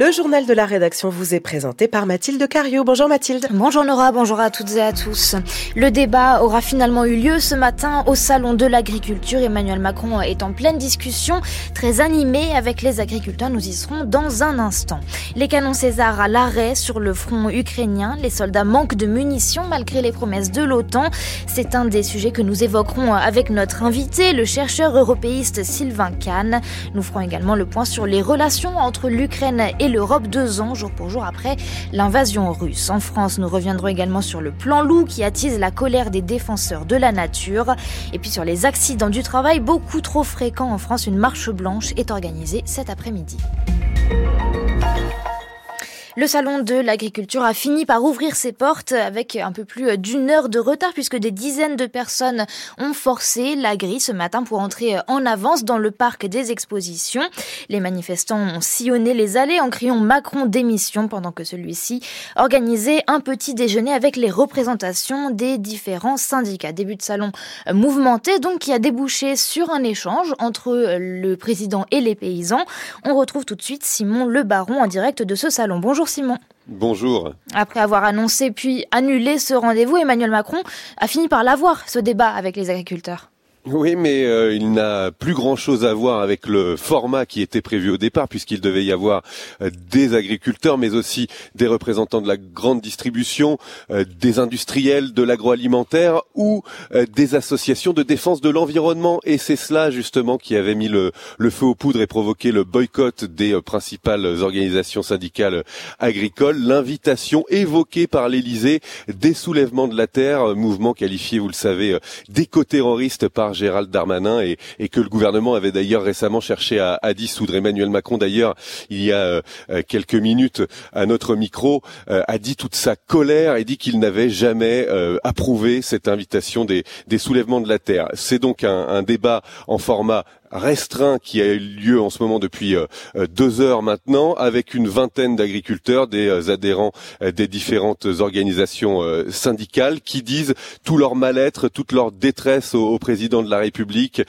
Le journal de la rédaction vous est présenté par Mathilde Cario. Bonjour Mathilde. Bonjour Nora, bonjour à toutes et à tous. Le débat aura finalement eu lieu ce matin au Salon de l'Agriculture. Emmanuel Macron est en pleine discussion, très animé avec les agriculteurs. Nous y serons dans un instant. Les canons César à l'arrêt sur le front ukrainien. Les soldats manquent de munitions malgré les promesses de l'OTAN. C'est un des sujets que nous évoquerons avec notre invité, le chercheur européiste Sylvain Kahn. Nous ferons également le point sur les relations entre l'Ukraine et l'Europe deux ans, jour pour jour après l'invasion russe. En France, nous reviendrons également sur le plan loup qui attise la colère des défenseurs de la nature. Et puis sur les accidents du travail, beaucoup trop fréquents en France, une marche blanche est organisée cet après-midi. Le salon de l'agriculture a fini par ouvrir ses portes avec un peu plus d'une heure de retard puisque des dizaines de personnes ont forcé la grille ce matin pour entrer en avance dans le parc des expositions. Les manifestants ont sillonné les allées en criant Macron démission pendant que celui-ci organisait un petit déjeuner avec les représentations des différents syndicats. Début de salon mouvementé donc qui a débouché sur un échange entre le président et les paysans. On retrouve tout de suite Simon Le Baron en direct de ce salon. Bonjour Simon. Bonjour. Après avoir annoncé puis annulé ce rendez-vous, Emmanuel Macron a fini par l'avoir, ce débat avec les agriculteurs. Oui, mais euh, il n'a plus grand-chose à voir avec le format qui était prévu au départ, puisqu'il devait y avoir euh, des agriculteurs, mais aussi des représentants de la grande distribution, euh, des industriels de l'agroalimentaire ou des associations de défense de l'environnement. Et c'est cela justement qui avait mis le, le, feu aux poudres et provoqué le boycott des principales organisations syndicales agricoles. L'invitation évoquée par l'Élysée des soulèvements de la terre, mouvement qualifié, vous le savez, d'éco-terroriste par Gérald Darmanin et, que le gouvernement avait d'ailleurs récemment cherché à, dissoudre. Emmanuel Macron d'ailleurs, il y a euh, quelques minutes à notre micro, euh, a dit toute sa colère et dit qu'il n'avait jamais euh, approuvé cette invitation des, soulèvements de la terre. C'est donc un débat en format restreint qui a eu lieu en ce moment depuis euh, deux heures maintenant, avec une vingtaine d'agriculteurs, des euh, adhérents euh, des différentes organisations syndicales, qui disent tout leur mal-être, toute leur détresse au, président de la République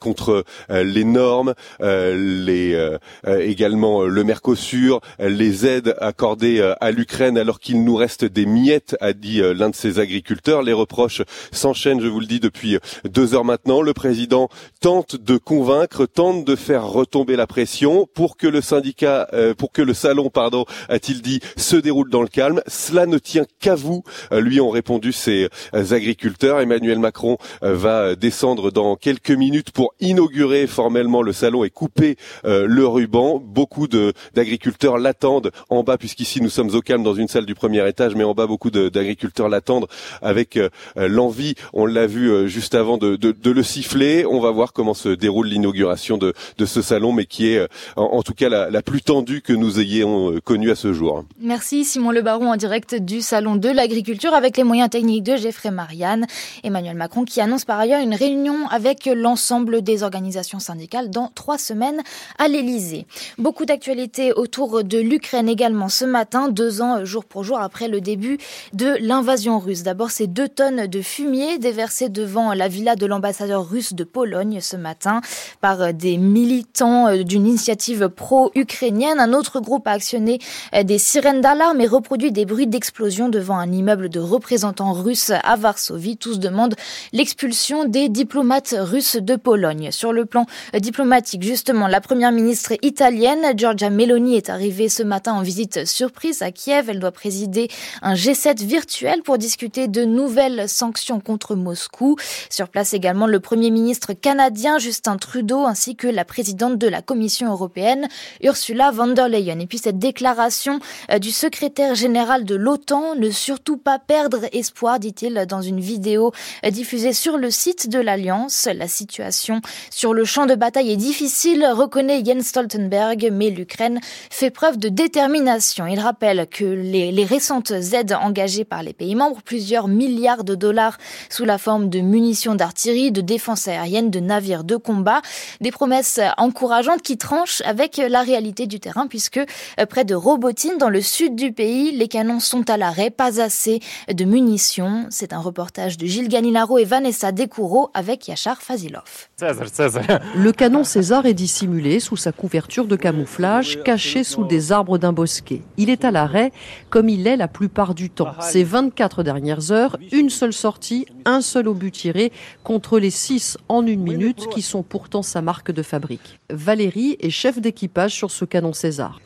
contre les normes, les également le Mercosur, les aides accordées à l'Ukraine alors qu'il nous reste des miettes, a dit l'un de ces agriculteurs. Les reproches s'enchaînent, je vous le dis, depuis deux heures maintenant. Le président tente de convaincre, tente de faire retomber la pression pour que le syndicat, euh, pour que le salon, pardon, a-t-il dit, se déroule dans le calme. Cela ne tient qu'à vous, euh, lui ont répondu ces euh, agriculteurs. Emmanuel Macron va descendre dans quelques minutes pour inaugurer formellement le salon et couper le ruban. Beaucoup d'agriculteurs l'attendent en bas, puisqu'ici nous sommes au calme dans une salle du premier étage, mais en bas beaucoup d'agriculteurs l'attendent avec l'envie. On l'a vu juste avant de le siffler. On va voir comment se déroule l'inauguration de, ce salon, mais qui est en, en tout cas la, plus tendue que nous ayons euh, connue à ce jour. Merci Simon Le Baron en direct du salon de l'agriculture avec les moyens techniques de Geoffrey Marianne. Emmanuel Macron qui annonce par ailleurs une réunion avec l'ensemble des organisations syndicales dans trois semaines à l'Elysée. Beaucoup d'actualités autour de l'Ukraine également ce matin, deux ans jour pour jour après le début de l'invasion russe. D'abord ces deux tonnes de fumier déversées devant la villa de l'ambassadeur russe de Pologne ce matin par des militants euh, d'une initiative pro-ukrainienne. Un autre groupe a actionné euh, des sirènes d'alarme et reproduit des bruits d'explosion devant un immeuble de représentants russes à Varsovie. Tous demandent l'expulsion des diplomates russes de Pologne. Sur le plan euh, diplomatique, justement, la première ministre italienne, Giorgia Meloni, est arrivée ce matin en visite surprise à Kiev. Elle doit présider un G7 virtuel pour discuter de nouvelles sanctions contre Moscou. Sur place également, le premier ministre canadien, Justin Trudeau ainsi que la présidente de la Commission européenne, Ursula von der Leyen. Et puis cette déclaration euh, du secrétaire général de l'OTAN, ne surtout pas perdre espoir, dit-il dans une vidéo euh, diffusée sur le site de l'Alliance. La situation sur le champ de bataille est difficile, reconnaît Jens Stoltenberg, mais l'Ukraine fait preuve de détermination. Il rappelle que les, les récentes aides engagées par les pays membres, plusieurs milliards de dollars sous la forme de munitions d'artillerie, de défense aérienne, de navires de combat, Des promesses encourageantes qui tranchent avec la réalité du terrain puisque près de Robotine, dans le sud du pays, les canons sont à l'arrêt, pas assez de munitions. C'est un reportage de Gilles Ganilaro et Vanessa Descoureaux avec Yachar Fazilov. Le canon César est dissimulé sous sa couverture de camouflage, caché sous des arbres d'un bosquet. Il est à l'arrêt, comme il est la plupart du temps. Ces 24 dernières heures, une seule sortie, un seul obus tiré, contre les 6 en une minute, qui sont pourtant sa marque de fabrique. Valérie est chef d'équipage sur ce canon César.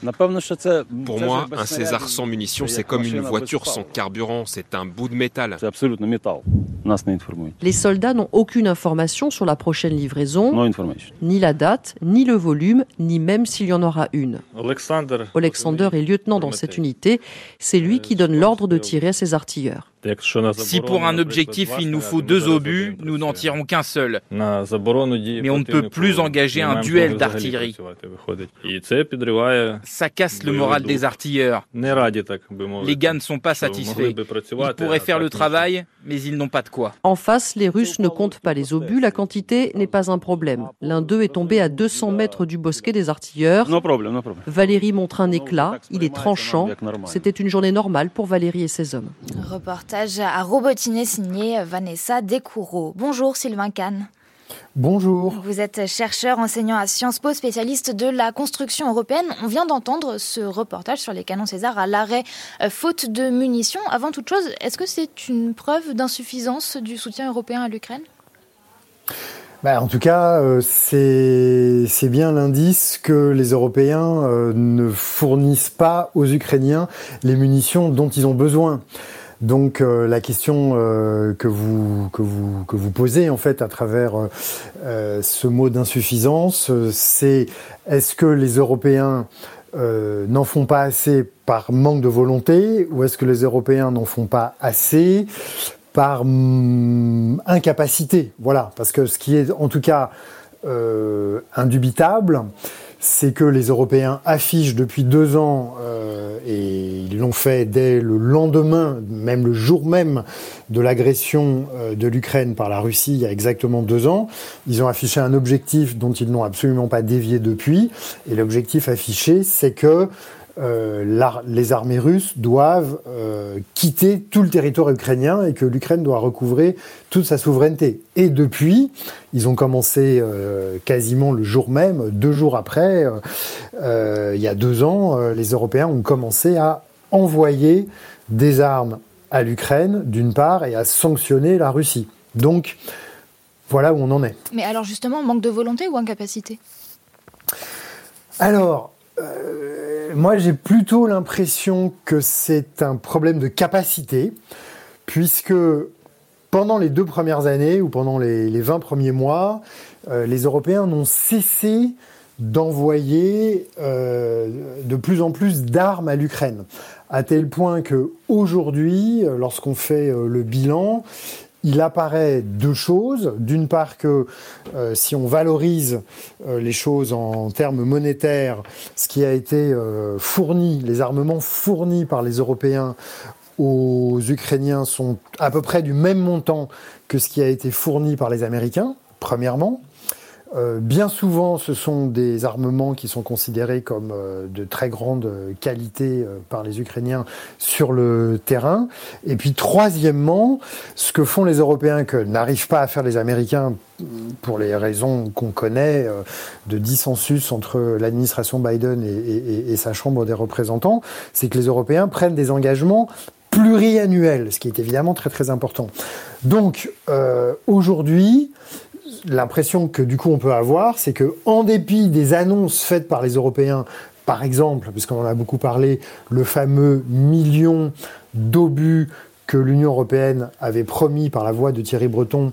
Pour moi, un César sans munitions, c'est comme une voiture sans carburant, c'est un bout de métal. Les soldats n'ont aucune information sur la prochaine livraison, ni la date, ni le volume, ni même s'il y en aura une. Alexander est lieutenant dans cette unité, c'est lui qui donne l'ordre de tirer à ses artilleurs. Si pour un objectif il nous faut deux obus, nous n'en tirons qu'un seul. Mais on ne peut plus engager un duel d'artillerie. Ça casse le moral des artilleurs. Les gars ne sont pas satisfaits. Ils pourraient faire le travail, mais ils n'ont pas de quoi. En face, les Russes ne comptent pas les obus, la quantité n'est pas un problème. L'un d'eux est tombé à 200 mètres du bosquet des artilleurs. Valérie montre un éclat, il est tranchant. C'était une journée normale pour Valérie et ses hommes à Robotiner signé Vanessa Descoureaux. Bonjour Sylvain Kahn. Bonjour. Vous êtes chercheur enseignant à Sciences Po, spécialiste de la construction européenne. On vient d'entendre ce reportage sur les canons César à l'arrêt euh, faute de munitions. Avant toute chose, est-ce que c'est une preuve d'insuffisance du soutien européen à l'Ukraine? Bah, en tout cas, euh, c'est bien l'indice que les Européens euh, ne fournissent pas aux Ukrainiens les munitions dont ils ont besoin. Donc euh, la question euh, que vous que vous que vous posez en fait à travers euh, ce mot d'insuffisance, c'est est-ce que les Européens n'en font pas assez par manque de volonté ou est-ce que les Européens n'en font pas assez par mm, incapacité? Voilà, parce que ce qui est en tout cas indubitable, c'est que les Européens affichent depuis deux ans, euh, et ils l'ont fait dès le lendemain, même le jour même de l'agression euh, de l'Ukraine par la Russie, il y a exactement deux ans, ils ont affiché un objectif dont ils n'ont absolument pas dévié depuis, et l'objectif affiché, c'est que euh, les armées russes doivent euh, quitter tout le territoire ukrainien et que l'Ukraine doit recouvrer toute sa souveraineté. Et depuis, ils ont commencé euh, quasiment le jour même, deux jours après, il y a deux ans, les Européens ont commencé à envoyer des armes à l'Ukraine, d'une part, et à sanctionner la Russie. Donc, voilà où on en est. Mais alors justement, manque de volonté ou incapacité? Alors, moi, j'ai plutôt l'impression que c'est un problème de capacité, puisque pendant les deux premières années ou pendant les, 20 premiers mois, euh, les Européens n'ont cessé d'envoyer euh, de plus en plus d'armes à l'Ukraine, à tel point que aujourd'hui, lorsqu'on fait euh, le bilan, il apparaît deux choses. D'une part que euh, si on valorise euh, les choses en termes monétaires, ce qui a été euh, fourni, les armements fournis par les Européens aux Ukrainiens sont à peu près du même montant que ce qui a été fourni par les Américains, premièrement. Euh, bien souvent, ce sont des armements qui sont considérés comme euh, de très grande qualité euh, par les Ukrainiens sur le terrain. Et puis, troisièmement, ce que font les Européens que n'arrivent pas à faire les Américains pour les raisons qu'on connaît de dissensus entre l'administration Biden et, sa Chambre des représentants, c'est que les Européens prennent des engagements pluriannuels, ce qui est évidemment très très important. Donc, aujourd'hui, l'impression que du coup on peut avoir, c'est que en dépit des annonces faites par les Européens, par exemple, puisqu'on en a beaucoup parlé, le fameux million d'obus que l'Union européenne avait promis par la voix de Thierry Breton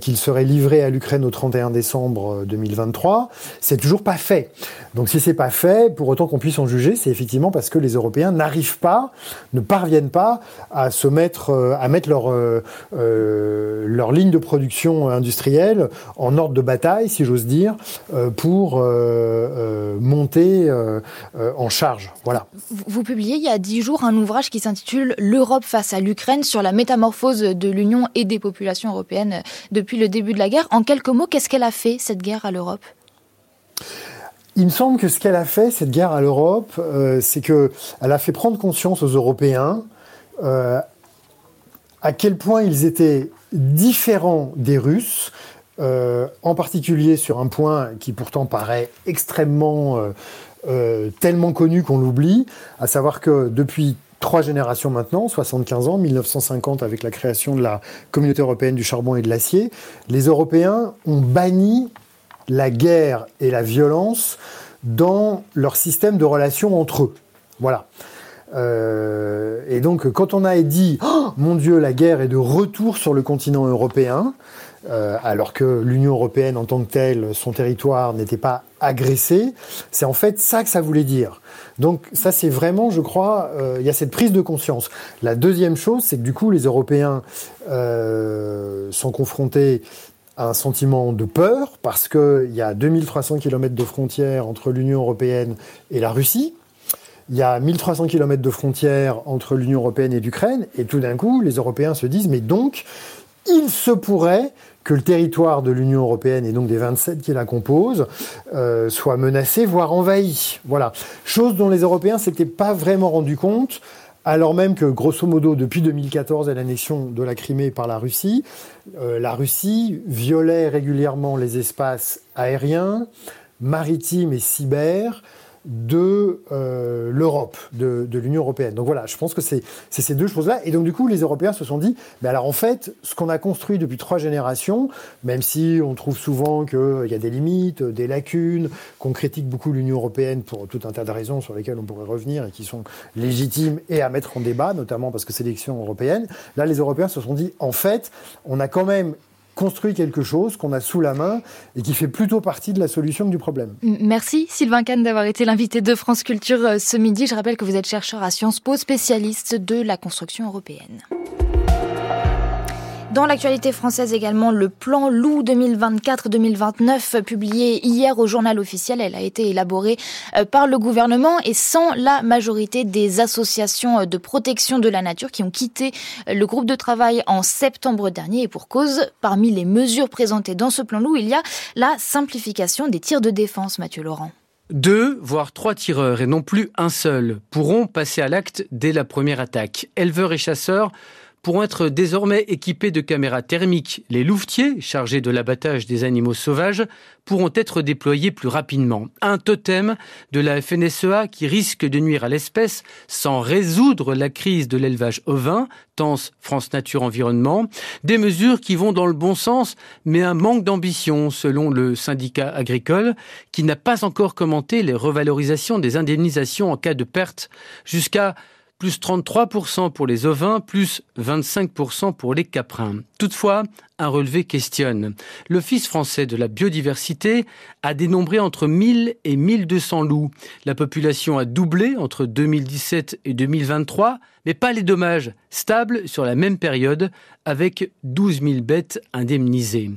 qu'il serait livré à l'Ukraine au 31 décembre 2023, euh, c'est toujours pas fait. Donc si c'est pas fait, pour autant qu'on puisse en juger, c'est effectivement parce que les Européens n'arrivent pas, ne parviennent pas à se mettre, euh, à mettre leur leur ligne de production industrielle en ordre de bataille, si j'ose dire, pour monter en charge. Voilà. Vous publiez il y a dix jours un ouvrage qui s'intitule L'Europe face à l'Ukraine sur la métamorphose de l'Union et des populations européennes depuis le début de la guerre. En quelques mots, qu'est-ce qu'elle a fait, cette guerre à l'Europe? Il me semble que ce qu'elle a fait, cette guerre à l'Europe, euh, c'est qu'elle a fait prendre conscience aux Européens euh, à quel point ils étaient différents des Russes, euh, en particulier sur un point qui pourtant paraît extrêmement tellement connu qu'on l'oublie, à savoir que depuis trois générations maintenant, 75 ans, 1950 avec la création de la communauté européenne du charbon et de l'acier, les Européens ont banni la guerre et la violence dans leur système de relations entre eux. Voilà. Euh, et donc, quand on a dit oh, Mon Dieu, la guerre est de retour sur le continent européen, euh, alors que l'Union européenne en tant que telle, son territoire n'était pas agressé, c'est en fait ça que ça voulait dire. Donc, ça, c'est vraiment, je crois, euh, il y a cette prise de conscience. La deuxième chose, c'est que du coup, les Européens sont confrontés un sentiment de peur parce qu'il y a 2300 km de frontières entre l'Union européenne et la Russie. Il y a 1300 km de frontières entre l'Union européenne et l'Ukraine. Et tout d'un coup, les Européens se disent, mais donc, il se pourrait que le territoire de l'Union européenne et donc des 27 qui la composent euh, soit menacé, voire envahi. Voilà. Chose dont les Européens s'étaient pas vraiment rendus compte alors même que, grosso modo, depuis 2014 et l'annexion de la Crimée par la Russie, euh, la Russie violait régulièrement les espaces aériens, maritimes et cyber de euh, l'Europe, de, l'Union européenne. Donc voilà, je pense que c'est ces deux choses-là. Et donc du coup, les Européens se sont dit, mais alors en fait, ce qu'on a construit depuis trois générations, même si on trouve souvent qu'il y a des limites, des lacunes, qu'on critique beaucoup l'Union européenne pour tout un tas de raisons sur lesquelles on pourrait revenir et qui sont légitimes et à mettre en débat, notamment parce que c'est l'élection européenne, là les Européens se sont dit, en fait, on a quand même construit quelque chose qu'on a sous la main et qui fait plutôt partie de la solution du problème. Merci Sylvain Kahn d'avoir été l'invité de France Culture euh, ce midi. Je rappelle que vous êtes chercheur à Sciences Po, spécialiste de la construction européenne. Dans l'actualité française également, le plan Loup 2024-2029 publié hier au journal officiel, elle a été élaborée euh, par le gouvernement et sans la majorité des associations de protection de la nature qui ont quitté euh, le groupe de travail en septembre dernier et pour cause, parmi les mesures présentées dans ce plan Loup, il y a la simplification des tirs de défense, Mathieu Laurent. Deux, voire trois tireurs, et non plus un seul, pourront passer à l'acte dès la première attaque. Éleveurs et chasseurs pourront être désormais équipés de caméras thermiques. Les louvetiers, chargés de l'abattage des animaux sauvages, pourront être déployés plus rapidement. Un totem de la FNSEA qui risque de nuire à l'espèce sans résoudre la crise de l'élevage ovin, tense France Nature Environnement. Des mesures qui vont dans le bon sens, mais un manque d'ambition selon le syndicat agricole qui n'a pas encore commenté les revalorisations des indemnisations en cas de perte jusqu'à plus 33% pour les ovins, plus 25% pour les caprins. Toutefois, un relevé questionne. L'Office français de la biodiversité a dénombré entre 1000 et 1200 loups. La population a doublé entre 2017 et 2023, mais pas les dommages, stables sur la même période, avec 12 000 bêtes indemnisées.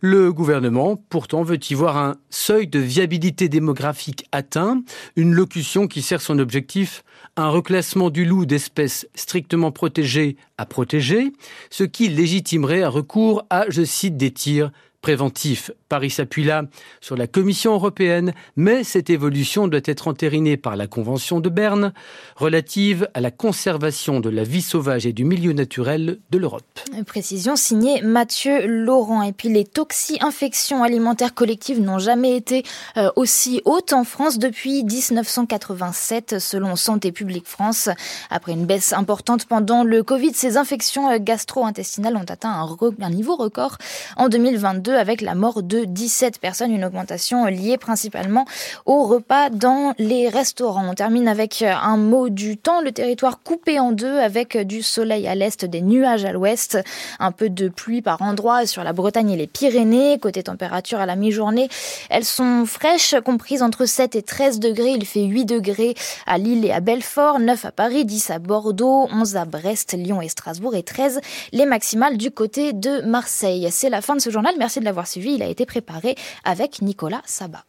Le gouvernement, pourtant, veut y voir un seuil de viabilité démographique atteint, une locution qui sert son objectif un reclassement du loup d'espèces strictement protégées à protéger, ce qui légitimerait un recours à, je cite, des tirs préventif. Paris s'appuie là sur la Commission européenne, mais cette évolution doit être entérinée par la Convention de Berne relative à la conservation de la vie sauvage et du milieu naturel de l'Europe. Précision signée Mathieu Laurent. Et puis les toxi-infections alimentaires collectives n'ont jamais été euh, aussi hautes en France depuis 1987, selon Santé publique France. Après une baisse importante pendant le Covid, ces infections euh, gastro-intestinales ont atteint un, un niveau record en 2022 avec la mort de 17 personnes, une augmentation liée principalement au repas dans les restaurants. On termine avec un mot du temps, le territoire coupé en deux avec du soleil à l'est, des nuages à l'ouest, un peu de pluie par endroits sur la Bretagne et les Pyrénées. Côté température à la mi-journée, elles sont fraîches, comprises entre 7 et 13 degrés. Il fait 8 degrés à Lille et à Belfort, 9 à Paris, 10 à Bordeaux, 11 à Brest, Lyon et Strasbourg et 13 les maximales du côté de Marseille. C'est la fin de ce journal. Merci de l'avoir suivi. Il a été préparé avec Nicolas Sabat.